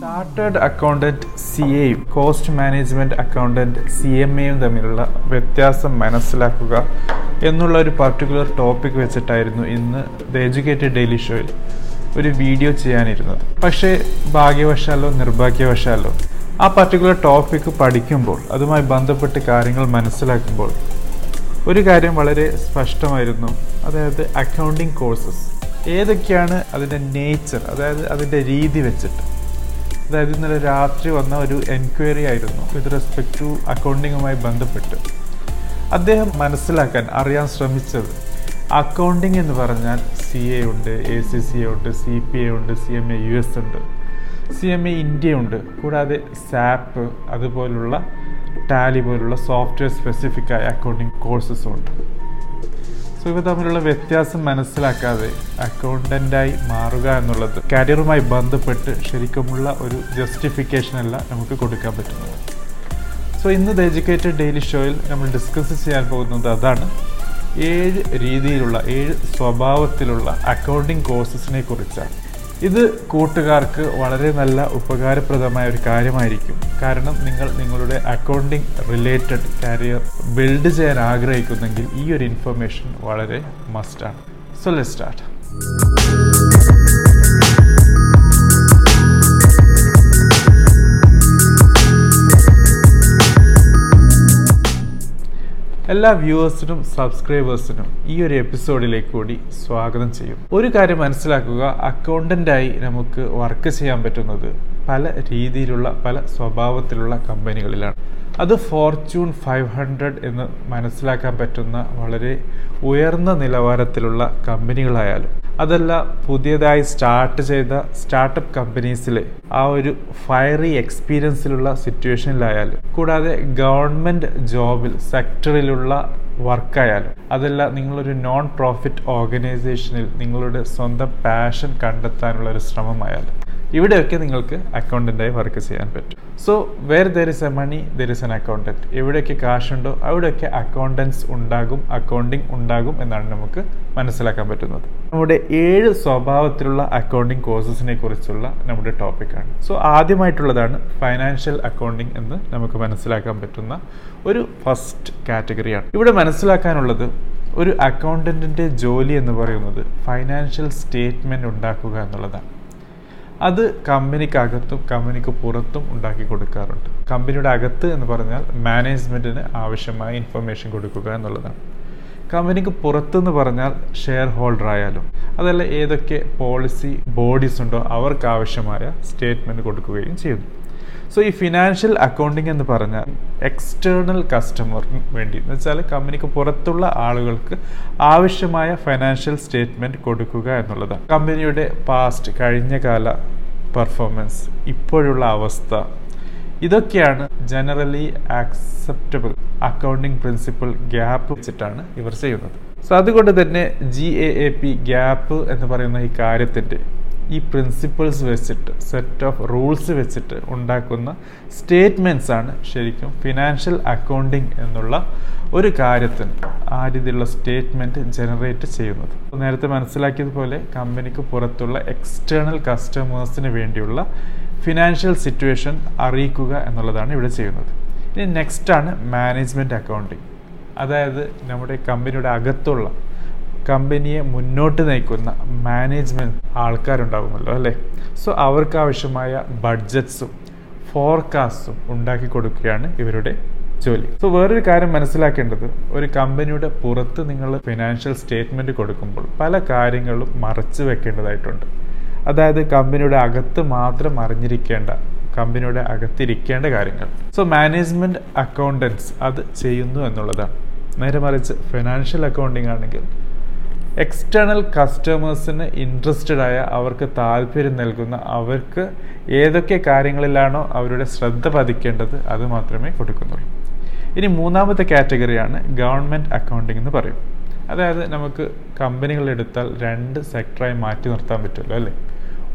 Chartered accountant C എയും cost management accountant C M എയും തമ്മിലുള്ള വ്യത്യാസം മനസ്സിലാക്കുക എന്നുള്ള ഒരു പർട്ടിക്കുലർ ടോപ്പിക് വെച്ചിട്ടായിരുന്നു ഇന്ന് ദ എജ്യൂക്കേറ്റഡ് ഡെയിലി ഷോയിൽ ഒരു വീഡിയോ ചെയ്യാനിരുന്നത്. പക്ഷേ ഭാഗ്യവശാലോ നിർഭാഗ്യവശാലോ ആ പർട്ടിക്കുലർ ടോപ്പിക് പഠിക്കുമ്പോൾ അതുമായി ബന്ധപ്പെട്ട് കാര്യങ്ങൾ മനസ്സിലാക്കുമ്പോൾ ഒരു കാര്യം വളരെ സ്പഷ്ടമായിരുന്നു. അതായത് അക്കൗണ്ടിങ് കോഴ്സസ് ഏതൊക്കെയാണ് അതിന്റെ നേച്ചർ അതായത് അതിന്റെ രീതി വെച്ചിട്ട്? അതായത് ഇന്നലെ രാത്രി വന്ന ഒരു എൻക്വയറി ആയിരുന്നു വിത്ത് റെസ്പെക്ട് ടു അക്കൗണ്ടിങ്ങുമായി ബന്ധപ്പെട്ട്. അദ്ദേഹം മനസ്സിലാക്കാൻ അറിയാൻ ശ്രമിച്ചത് അക്കൗണ്ടിങ് എന്ന് പറഞ്ഞാൽ സി എ ഉണ്ട് എ സി സി എ ഉണ്ട് സി പി എ ഉണ്ട് C M A U S ഉണ്ട്. സി എം എ ഇന്ത്യ ഉണ്ട്. കൂടാതെ സാപ്പ് അതുപോലുള്ള ടാലി പോലുള്ള സോഫ്റ്റ്വെയർ സ്പെസിഫിക്കായ അക്കൗണ്ടിങ് കോഴ്സസും ഉണ്ട്. സോ ഇവ തമ്മിലുള്ള വ്യത്യാസം മനസ്സിലാക്കാതെ അക്കൗണ്ടന്റായി മാറുക എന്നുള്ളത് കരിയറുമായി ബന്ധപ്പെട്ട് ശരിക്കുമുള്ള ഒരു ജസ്റ്റിഫിക്കേഷൻ അല്ല നമുക്ക് കൊടുക്കാൻ പറ്റുന്നത്. സോ ഇന്ന് ദ എജ്യൂക്കേറ്റഡ് ഡെയിലി ഷോയിൽ നമ്മൾ ഡിസ്കസ് ചെയ്യാൻ പോകുന്നത് അതാണ്. ഏഴ് രീതിയിലുള്ള ഏഴ് സ്വഭാവത്തിലുള്ള അക്കൗണ്ടിങ് കോഴ്സസിനെ കുറിച്ചാണ്. ഇത് കൂട്ടുകാർക്ക് വളരെ നല്ല ഉപകാരപ്രദമായ ഒരു കാര്യമായിരിക്കും. കാരണം നിങ്ങൾ നിങ്ങളുടെ അക്കൗണ്ടിംഗ് റിലേറ്റഡ് കരിയർ ബിൽഡ് ചെയ്യാൻ ആഗ്രഹിക്കുന്നെങ്കിൽ ഈ ഒരു ഇൻഫർമേഷൻ വളരെ മസ്റ്റാണ് സോ ലെറ്റ് സ്റ്റാർട്ട് എല്ലാ വ്യൂവേഴ്സിനും സബ്സ്ക്രൈബേഴ്സിനും ഈ ഒരു എപ്പിസോഡിലേക്ക് കൂടി സ്വാഗതം ചെയ്യും. ഒരു കാര്യം മനസ്സിലാക്കുക അക്കൗണ്ടന്റായി നമുക്ക് വർക്ക് ചെയ്യാൻ പറ്റുന്നത് പല രീതിയിലുള്ള പല സ്വഭാവത്തിലുള്ള കമ്പനികളിലാണ്. അത് ഫോർച്യൂൺ ഫൈവ് ഹൺഡ്രഡ് എന്ന് മനസ്സിലാക്കാൻ പറ്റുന്ന വളരെ ഉയർന്ന നിലവാരത്തിലുള്ള കമ്പനികളായാലും അതല്ല പുതിയതായി സ്റ്റാർട്ട് ചെയ്ത സ്റ്റാർട്ടപ്പ് കമ്പനീസിലെ ആ ഒരു ഫയറി എക്സ്പീരിയൻസിലുള്ള സിറ്റുവേഷനിലായാലും കൂടാതെ ഗവൺമെന്റ് ജോബിൽ സെക്ടറിലുള്ള വർക്കായാലും അതല്ല നിങ്ങളൊരു നോൺ പ്രോഫിറ്റ് ഓർഗനൈസേഷനിൽ നിങ്ങളുടെ സ്വന്തം പാഷൻ കണ്ടെത്താനുള്ള ഒരു ശ്രമമായാലും ഇവിടെയൊക്കെ നിങ്ങൾക്ക് അക്കൗണ്ടന്റായി വർക്ക് ചെയ്യാൻ പറ്റും. So where there is a money there is an accountant എവിടെയൊക്കെ കാശുണ്ടോ അവിടെയൊക്കെ അക്കൗണ്ടൻസ് ഉണ്ടാകും അക്കൗണ്ടിങ് ഉണ്ടാകും എന്നാണ് നമുക്ക് മനസ്സിലാക്കാൻ പറ്റുന്നത്. നമ്മുടെ ഏഴ് സ്വഭാവത്തിലുള്ള അക്കൗണ്ടിങ് കോഴ്സസിനെ കുറിച്ചുള്ള നമ്മുടെ ടോപ്പിക്കാണ് സോ ആദ്യമായിട്ടുള്ളതാണ് ഫൈനാൻഷ്യൽ അക്കൗണ്ടിങ് എന്ന് നമുക്ക് മനസ്സിലാക്കാൻ പറ്റുന്ന ഒരു ഫസ്റ്റ് കാറ്റഗറിയാണ് ഇവിടെ മനസ്സിലാക്കാനുള്ളത് ഒരു അക്കൗണ്ടന്റിന്റെ ജോലി എന്ന് പറയുന്നത് ഫൈനാൻഷ്യൽ സ്റ്റേറ്റ്മെന്റ് ഉണ്ടാക്കുക എന്നുള്ളതാണ്. അത് കമ്പനിക്കകത്തും കമ്പനിക്ക് പുറത്തും ഉണ്ടാക്കി കൊടുക്കാറുണ്ട്. കമ്പനിയുടെ അകത്ത് എന്ന് പറഞ്ഞാൽ മാനേജ്മെന്റിന് ആവശ്യമായ ഇൻഫർമേഷൻ കൊടുക്കുക എന്നുള്ളതാണ്. കമ്പനിക്ക് പുറത്തെന്ന് പറഞ്ഞാൽ ഷെയർ ഹോൾഡർ ആയാലും അതല്ല ഏതൊക്കെ പോളിസി ബോഡീസ് ഉണ്ടോ അവർക്ക് ആവശ്യമായ സ്റ്റേറ്റ്മെന്റ് കൊടുക്കുകയും ചെയ്യുന്നു. സോ ഈ ഫിനാൻഷ്യൽ അക്കൗണ്ടിങ് എന്ന് പറഞ്ഞാൽ എക്സ്റ്റേണൽ കസ്റ്റമറിന് വേണ്ടി എന്ന് വെച്ചാൽ കമ്പനിക്ക് പുറത്തുള്ള ആളുകൾക്ക് ആവശ്യമായ ഫൈനാൻഷ്യൽ സ്റ്റേറ്റ്മെന്റ് കൊടുക്കുക എന്നുള്ളതാണ്. കമ്പനിയുടെ പാസ്റ്റ് കഴിഞ്ഞകാല പെർഫോമൻസ് ഇപ്പോഴുള്ള അവസ്ഥ ഇതൊക്കെയാണ് generally acceptable accounting principle gap വെച്ചിട്ടാണ് ഇവർ ചെയ്യുന്നത്. സോ അതുകൊണ്ട് തന്നെ G A A P gap എന്ന് പറയുന്ന ഈ കാര്യത്തിന്റെ ഈ പ്രിൻസിപ്പിൾസ് വെച്ചിട്ട് സെറ്റ് ഓഫ് റൂൾസ് വെച്ചിട്ട് ഉണ്ടാക്കുന്ന സ്റ്റേറ്റ്മെന്റ്സ് ആണ് ശരിക്കും ഫിനാൻഷ്യൽ അക്കൗണ്ടിങ് എന്നുള്ള ഒരു കാര്യത്തിന് ആ രീതിയിലുള്ള സ്റ്റേറ്റ്മെന്റ് ജനറേറ്റ് ചെയ്യുന്നത്. നേരത്തെ മനസ്സിലാക്കിയതുപോലെ കമ്പനിക്ക് പുറത്തുള്ള എക്സ്റ്റേണൽ കസ്റ്റമേഴ്സിന് വേണ്ടിയുള്ള ഫിനാൻഷ്യൽ സിറ്റുവേഷൻ അറിയിക്കുക എന്നുള്ളതാണ് ഇവിടെ ചെയ്യുന്നത്. ഇനി നെക്സ്റ്റ് ആണ് മാനേജ്മെന്റ് അക്കൗണ്ടിങ് അതായത് നമ്മുടെ കമ്പനിയുടെ അകത്തുള്ള കമ്പനിയെ മുന്നോട്ട് നയിക്കുന്ന മാനേജ്മെന്റ് ആൾക്കാരുണ്ടാകുമല്ലോ അല്ലേ? സോ അവർക്ക് ആവശ്യമായ ബഡ്ജറ്റ്സും ഫോർകാസ്റ്റും ഉണ്ടാക്കി കൊടുക്കുകയാണ് ഇവരുടെ ജോലി. സോ വേറൊരു കാര്യം മനസ്സിലാക്കേണ്ടത് ഒരു കമ്പനിയുടെ പുറത്ത് നിങ്ങൾ ഫിനാൻഷ്യൽ സ്റ്റേറ്റ്മെന്റ് കൊടുക്കുമ്പോൾ പല കാര്യങ്ങളും മറച്ചു വെക്കേണ്ടതായിട്ടുണ്ട്. അതായത് കമ്പനിയുടെ അകത്ത് മാത്രം അറിഞ്ഞിരിക്കേണ്ട കമ്പനിയുടെ അകത്തിരിക്കേണ്ട കാര്യങ്ങൾ. സോ മാനേജ്മെന്റ് അക്കൗണ്ടൻസ് അത് ചെയ്യുന്നു എന്നുള്ളതാണ്. നേരെ മറിച്ച് ഫിനാൻഷ്യൽ അക്കൗണ്ടിങ് ആണെങ്കിൽ എക്സ്റ്റേണൽ കസ്റ്റമേഴ്സിന് ഇൻട്രസ്റ്റഡ് ആയ അവർക്ക് താല്പര്യം നൽകുന്ന അവർക്ക് ഏതൊക്കെ കാര്യങ്ങളിലാണോ അവരുടെ ശ്രദ്ധ പതിക്കേണ്ടത് അത് മാത്രമേ കൊടുക്കുന്നുള്ളൂ. ഇനി മൂന്നാമത്തെ കാറ്റഗറിയാണ് ഗവൺമെന്റ് അക്കൗണ്ടിംഗ് എന്ന് പറയും. അതായത് നമുക്ക് കമ്പനികൾ എടുത്താൽ രണ്ട് സെക്ടറായി മാറ്റി നിർത്താൻ പറ്റുമല്ലോ അല്ലേ?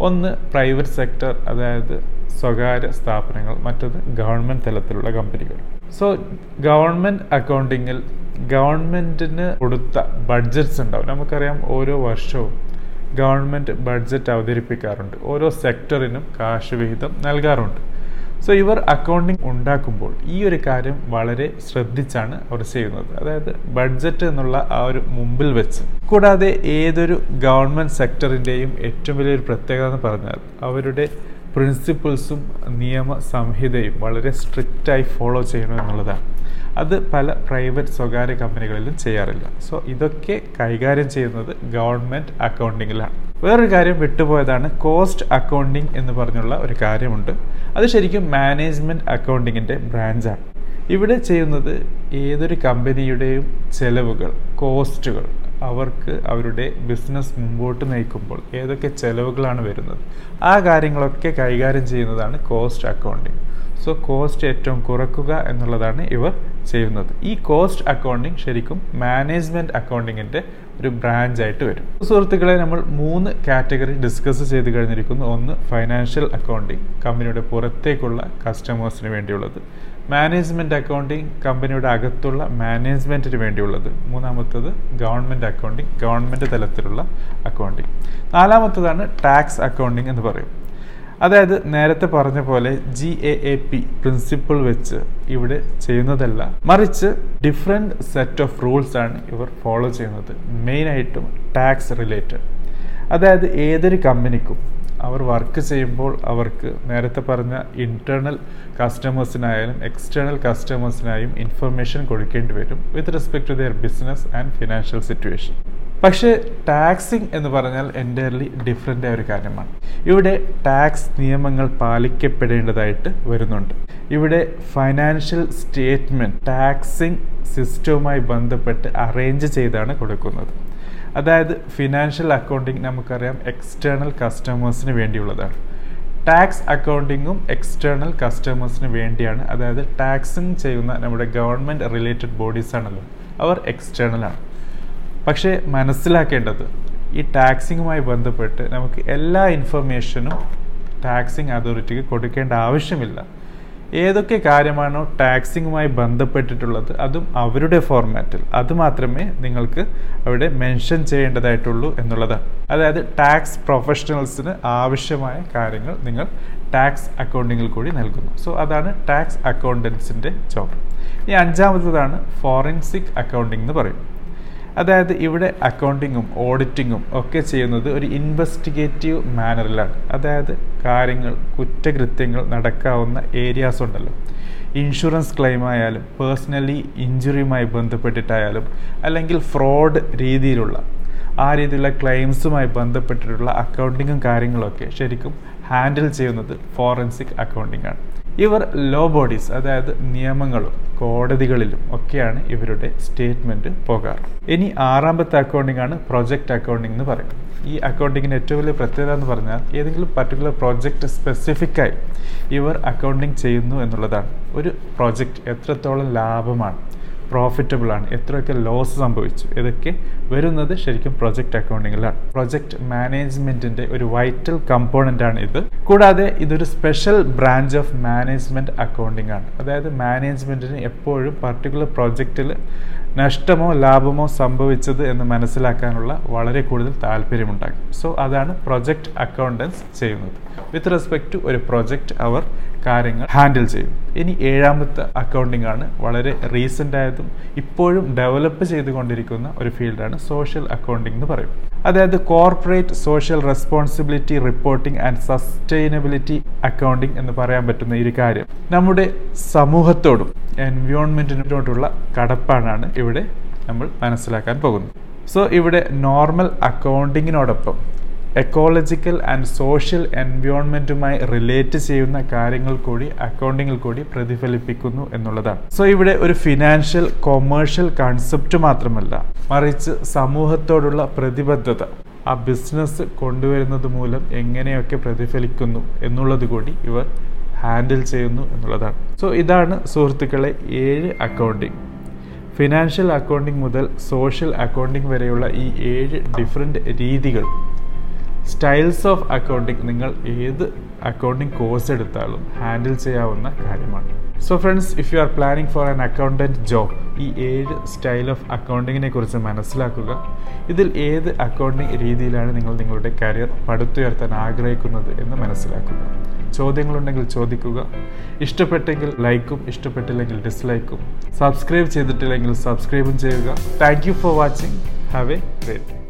ഒന്ന് പ്രൈവറ്റ് സെക്ടർ അതായത് സ്വകാര്യ സ്ഥാപനങ്ങൾ മറ്റത് ഗവൺമെന്റ് തലത്തിലുള്ള കമ്പനികൾ. സോ ഗവൺമെന്റ് അക്കൗണ്ടിങ്ങിൽ ഗവൺമെന്റിന് കൊടുത്ത ബഡ്ജറ്റ്സ് ഉണ്ടാവും. നമുക്കറിയാം ഓരോ വർഷവും ഗവൺമെന്റ് ബഡ്ജറ്റ് അവതരിപ്പിക്കാറുണ്ട്. ഓരോ സെക്ടറിനും കാശ് വിഹിതം നൽകാറുണ്ട്. സോ ഇവർ അക്കൗണ്ടിങ് ഉണ്ടാക്കുമ്പോൾ ഈ ഒരു കാര്യം വളരെ ശ്രദ്ധിച്ചാണ് അവർ ചെയ്യുന്നത്. അതായത് ബഡ്ജറ്റ് എന്നുള്ള ആ ഒരു മുമ്പിൽ വെച്ച്. കൂടാതെ ഏതൊരു ഗവൺമെന്റ് സെക്ടറിന്റെയും ഏറ്റവും വലിയൊരു പ്രത്യേകത എന്ന് പറഞ്ഞാൽ അവരുടെ പ്രിൻസിപ്പിൾസും നിയമ സംഹിതയും വളരെ സ്ട്രിക്റ്റായി ഫോളോ ചെയ്യണം എന്നുള്ളതാണ്. അത് പല പ്രൈവറ്റ് സ്വകാര്യ കമ്പനികളിലും ചെയ്യാറില്ല. സോ ഇതൊക്കെ കൈകാര്യം ചെയ്യുന്നത് ഗവൺമെന്റ് അക്കൗണ്ടിങ്ങിലാണ് വേറൊരു കാര്യം വിട്ടുപോയതാണ് കോസ്റ്റ് അക്കൗണ്ടിങ് എന്ന് പറഞ്ഞുള്ള ഒരു കാര്യമുണ്ട്. അത് ശരിക്കും മാനേജ്മെന്റ് അക്കൗണ്ടിങ്ങിന്റെ ബ്രാഞ്ചാണ് ഇവിടെ ചെയ്യുന്നത് ഏതൊരു കമ്പനിയുടെയും ചെലവുകൾ കോസ്റ്റുകൾ അവർക്ക് അവരുടെ ബിസിനസ് മുമ്പോട്ട് നയിക്കുമ്പോൾ ഏതൊക്കെ ചെലവുകളാണ് വരുന്നത് ആ കാര്യങ്ങളൊക്കെ കൈകാര്യം ചെയ്യുന്നതാണ് കോസ്റ്റ് അക്കൗണ്ടിങ് സോ കോസ്റ്റ് ഏറ്റവും കുറക്കുക എന്നുള്ളതാണ് ഇവർ ചെയ്യുന്നത്. ഈ കോസ്റ്റ് അക്കൗണ്ടിങ് ശരിക്കും മാനേജ്മെന്റ് അക്കൗണ്ടിങ്ങിന്റെ ഒരു ബ്രാഞ്ച് ആയിട്ട് വരും. സുഹൃത്തുക്കളെ നമ്മൾ മൂന്ന് കാറ്റഗറി ഡിസ്കസ് ചെയ്ത് കഴിഞ്ഞിരിക്കുന്നു. ഒന്ന് ഫൈനാൻഷ്യൽ അക്കൗണ്ടിങ് കമ്പനിയുടെ പുറത്തേക്കുള്ള കസ്റ്റമേഴ്സിന് വേണ്ടിയുള്ളത്. മാനേജ്മെന്റ് അക്കൗണ്ടിങ് കമ്പനിയുടെ അകത്തുള്ള മാനേജ്മെന്റിന് വേണ്ടിയുള്ളത്. മൂന്നാമത്തത് ഗവൺമെന്റ് അക്കൗണ്ടിങ് ഗവൺമെന്റ് തലത്തിലുള്ള അക്കൗണ്ടിങ് നാലാമത്തതാണ് ടാക്സ് അക്കൗണ്ടിങ് എന്ന് പറയും. അതായത് നേരത്തെ പറഞ്ഞ പോലെ G A A P principle വെച്ച് ഇവിടെ ചെയ്യുന്നതല്ല. മറിച്ച് ഡിഫറെന്റ് സെറ്റ് ഓഫ് റൂൾസ് ആണ് ഇവർ ഫോളോ ചെയ്യുന്നത്. മെയിനായിട്ടും ടാക്സ് റിലേറ്റഡ് അതായത് ഏതൊരു കമ്പനിക്കും അവർ വർക്ക് ചെയ്യുമ്പോൾ അവർക്ക് നേരത്തെ പറഞ്ഞ ഇന്റേർണൽ കസ്റ്റമേഴ്സിനായാലും എക്സ്റ്റേണൽ കസ്റ്റമേഴ്സിനായും ഇൻഫർമേഷൻ കൊടുക്കേണ്ടി വരും with respect to their business and financial situation പക്ഷേ ടാക്സിങ് എന്ന് പറഞ്ഞാൽ എന്റയർലി ഡിഫറെന്റ് ആയ ഒരു കാര്യമാണ്. ഇവിടെ ടാക്സ് നിയമങ്ങൾ പാലിക്കപ്പെടേണ്ടതായിട്ട് വരുന്നുണ്ട്. ഇവിടെ ഫൈനാൻഷ്യൽ സ്റ്റേറ്റ്മെന്റ് ടാക്സിങ് സിസ്റ്റവുമായി ബന്ധപ്പെട്ട് അറേഞ്ച് ചെയ്താണ് കൊടുക്കുന്നത്. അതായത് ഫിനാൻഷ്യൽ അക്കൗണ്ടിങ് നമുക്കറിയാം എക്സ്റ്റേണൽ കസ്റ്റമേഴ്സിന് വേണ്ടിയുള്ളതാണ്. ടാക്സ് അക്കൗണ്ടിങ്ങും എക്സ്റ്റേണൽ കസ്റ്റമേഴ്സിന് വേണ്ടിയാണ്. അതായത് ടാക്സിങ് ചെയ്യുന്ന നമ്മുടെ ഗവൺമെന്റ് റിലേറ്റഡ് ബോഡീസ് ആണല്ലോ. അവർ എക്സ്റ്റേണൽ ആണ്. പക്ഷേ മനസ്സിലാക്കേണ്ടത് ഈ ടാക്സിങ്ങുമായി ബന്ധപ്പെട്ട് നമുക്ക് എല്ലാ ഇൻഫർമേഷനും ടാക്സിങ് അതോറിറ്റിക്ക് കൊടുക്കേണ്ട ആവശ്യമില്ല. ഏതൊക്കെ കാര്യമാണോ ടാക്സിങ്ങുമായി ബന്ധപ്പെട്ടിട്ടുള്ളത് അതും അവരുടെ ഫോർമാറ്റിൽ. അത് മാത്രമേ നിങ്ങൾക്ക് അവിടെ മെൻഷൻ ചെയ്യേണ്ടതായിട്ടുള്ളൂ എന്നുള്ളതാണ്. അതായത് ടാക്സ് പ്രൊഫഷണൽസിന് ആവശ്യമായ കാര്യങ്ങൾ നിങ്ങൾ ടാക്സ് അക്കൗണ്ടിങ്ങിൽ കൂടി നൽകുന്നു. സോ അതാണ് ടാക്സ് അക്കൗണ്ടൻസിന്റെ ജോബ്. ഈ അഞ്ചാമത്തതാണ് ഫോറൻസിക് അക്കൗണ്ടിംഗ് എന്ന് പറയും. അതായത് ഇവിടെ അക്കൗണ്ടിങ്ങും ഓഡിറ്റിങ്ങും ഒക്കെ ചെയ്യുന്നത് ഒരു ഇൻവെസ്റ്റിഗേറ്റീവ് മാനറിലാണ് അതായത് കാര്യങ്ങൾ കുറ്റകൃത്യങ്ങൾ നടക്കാവുന്ന ഏരിയാസ് ഉണ്ടല്ലോ. ഇൻഷുറൻസ് ക്ലെയിം ആയാലും പേഴ്സണലി ഇഞ്ചുറിയുമായി ബന്ധപ്പെട്ടിട്ടായാലും അല്ലെങ്കിൽ ഫ്രോഡ് രീതിയിലുള്ള ആ രീതിയിലുള്ള ക്ലെയിംസുമായി ബന്ധപ്പെട്ടിട്ടുള്ള അക്കൗണ്ടിങ്ങും കാര്യങ്ങളൊക്കെ ശരിക്കും ഹാൻഡിൽ ചെയ്യുന്നത് ഫോറൻസിക് അക്കൗണ്ടിംഗ് ഇവർ ലോ ബോഡീസ് അതായത് നിയമങ്ങളും കോടതികളിലും ഒക്കെയാണ് ഇവരുടെ സ്റ്റേറ്റ്മെന്റ് പോകാറ്. ഇനി ആറാമത്തെ അക്കൗണ്ടിംഗ് ആണ് പ്രൊജക്റ്റ് അക്കൗണ്ടിംഗ് എന്ന് പറയുന്നത്. ഈ അക്കൗണ്ടിങ്ങിന് ഏറ്റവും വലിയ പ്രത്യേകത എന്ന് പറഞ്ഞാൽ ഏതെങ്കിലും പർട്ടിക്കുലർ പ്രോജക്റ്റ് സ്പെസിഫിക്കായി ഇവർ അക്കൗണ്ടിങ് ചെയ്യുന്നു എന്നുള്ളതാണ്. ഒരു പ്രോജക്റ്റ് എത്രത്തോളം ലാഭമാണ് പ്രോഫിറ്റബിൾ ആണ്. എത്രയൊക്കെ ലോസ് സംഭവിച്ചു. ഇതൊക്കെ വരുന്നത് ശരിക്കും പ്രൊജക്റ്റ് അക്കൗണ്ടിങ്ങിലാണ് പ്രൊജക്റ്റ് മാനേജ്മെന്റിന്റെ ഒരു വൈറ്റൽ കമ്പോണന്റ് ആണ് ഇത്. കൂടാതെ ഇതൊരു special branch of management accounting ആണ്. അതായത് മാനേജ്മെന്റിന് എപ്പോഴും പർട്ടിക്കുലർ പ്രൊജക്റ്റിൽ നഷ്ടമോ ലാഭമോ സംഭവിച്ചത് എന്ന് മനസ്സിലാക്കാനുള്ള വളരെ കൂടുതൽ താല്പര്യമുണ്ടാകും. സോ അതാണ് പ്രൊജക്റ്റ് അക്കൗണ്ടൻസ് ചെയ്യുന്നത്. വിത്ത് റെസ്പെക്ട് ടു ഒരു പ്രൊജക്റ്റ് അവർ കാര്യങ്ങൾ ഹാൻഡിൽ ചെയ്യും. ഇനി ഏഴാമത്തെ അക്കൗണ്ടിംഗ് ആണ് വളരെ റീസെന്റ് ആയതും ഇപ്പോഴും ഡെവലപ്പ് ചെയ്തുകൊണ്ടിരിക്കുന്ന ഒരു ഫീൽഡാണ് സോഷ്യൽ അക്കൗണ്ടിംഗ് എന്ന് പറയും. അതായത് corporate social responsibility reporting and sustainability accounting എന്ന് പറയാൻ പറ്റുന്ന ഒരു കാര്യം. നമ്മുടെ സമൂഹത്തോടും എൻവയോൺമെന്റിനോടുള്ള കടപ്പാടാണ് ഇവിടെ നമ്മൾ മനസ്സിലാക്കാൻ പോകുന്നത്. സോ ഇവിടെ നോർമൽ അക്കൗണ്ടിങ്ങിനോടൊപ്പം എക്കോളജിക്കൽ ആൻഡ് സോഷ്യൽ എൻവയോൺമെന്റുമായി റിലേറ്റ് ചെയ്യുന്ന കാര്യങ്ങൾ കൂടി അക്കൗണ്ടിങ്ങിൽ കൂടി പ്രതിഫലിപ്പിക്കുന്നു എന്നുള്ളതാണ്. സോ ഇവിടെ ഒരു ഫിനാൻഷ്യൽ കൊമേഴ്ഷ്യൽ കൺസെപ്റ്റ് മാത്രമല്ല മറിച്ച് സമൂഹത്തോടുള്ള പ്രതിബദ്ധത ആ ബിസിനസ് കൊണ്ടുവരുന്നത് മൂലം എങ്ങനെയൊക്കെ പ്രതിഫലിക്കുന്നു എന്നുള്ളത് കൂടി ഇവർ ഹാൻഡിൽ ചെയ്യുന്നു എന്നുള്ളതാണ്. സോ ഇതാണ് സുഹൃത്തുക്കളെ ഏഴ് അക്കൗണ്ടിങ് ഫിനാൻഷ്യൽ അക്കൗണ്ടിങ് മുതൽ സോഷ്യൽ അക്കൗണ്ടിങ് വരെയുള്ള ഈ ഏഴ് ഡിഫറെന്റ് രീതികൾ. സ്റ്റൈൽസ് ഓഫ് അക്കൗണ്ടിങ് നിങ്ങൾ ഏത് അക്കൗണ്ടിങ് കോഴ്സ് എടുത്താലും ഹാൻഡിൽ ചെയ്യാവുന്ന കാര്യമാണ്. So friends if you are planning for an accountant job ഈ ഏഴ് സ്റ്റൈൽ ഓഫ് അക്കൗണ്ടിങ്ങിനെ കുറിച്ച് മനസ്സിലാക്കുക. ഇതിൽ ഏത് അക്കൗണ്ടിങ് രീതിയിലാണ് നിങ്ങൾ നിങ്ങളുടെ കരിയർ പടുത്തുയർത്താൻ ആഗ്രഹിക്കുന്നത് എന്ന് മനസ്സിലാക്കുക. ചോദ്യങ്ങളുണ്ടെങ്കിൽ ചോദിക്കുക. ഇഷ്ടപ്പെട്ടെങ്കിൽ ലൈക്കും ഇഷ്ടപ്പെട്ടില്ലെങ്കിൽ ഡിസ്ലൈക്കും സബ്സ്ക്രൈബ് ചെയ്തിട്ടില്ലെങ്കിൽ സബ്സ്ക്രൈബും ചെയ്യുക. Thank you for watching have a great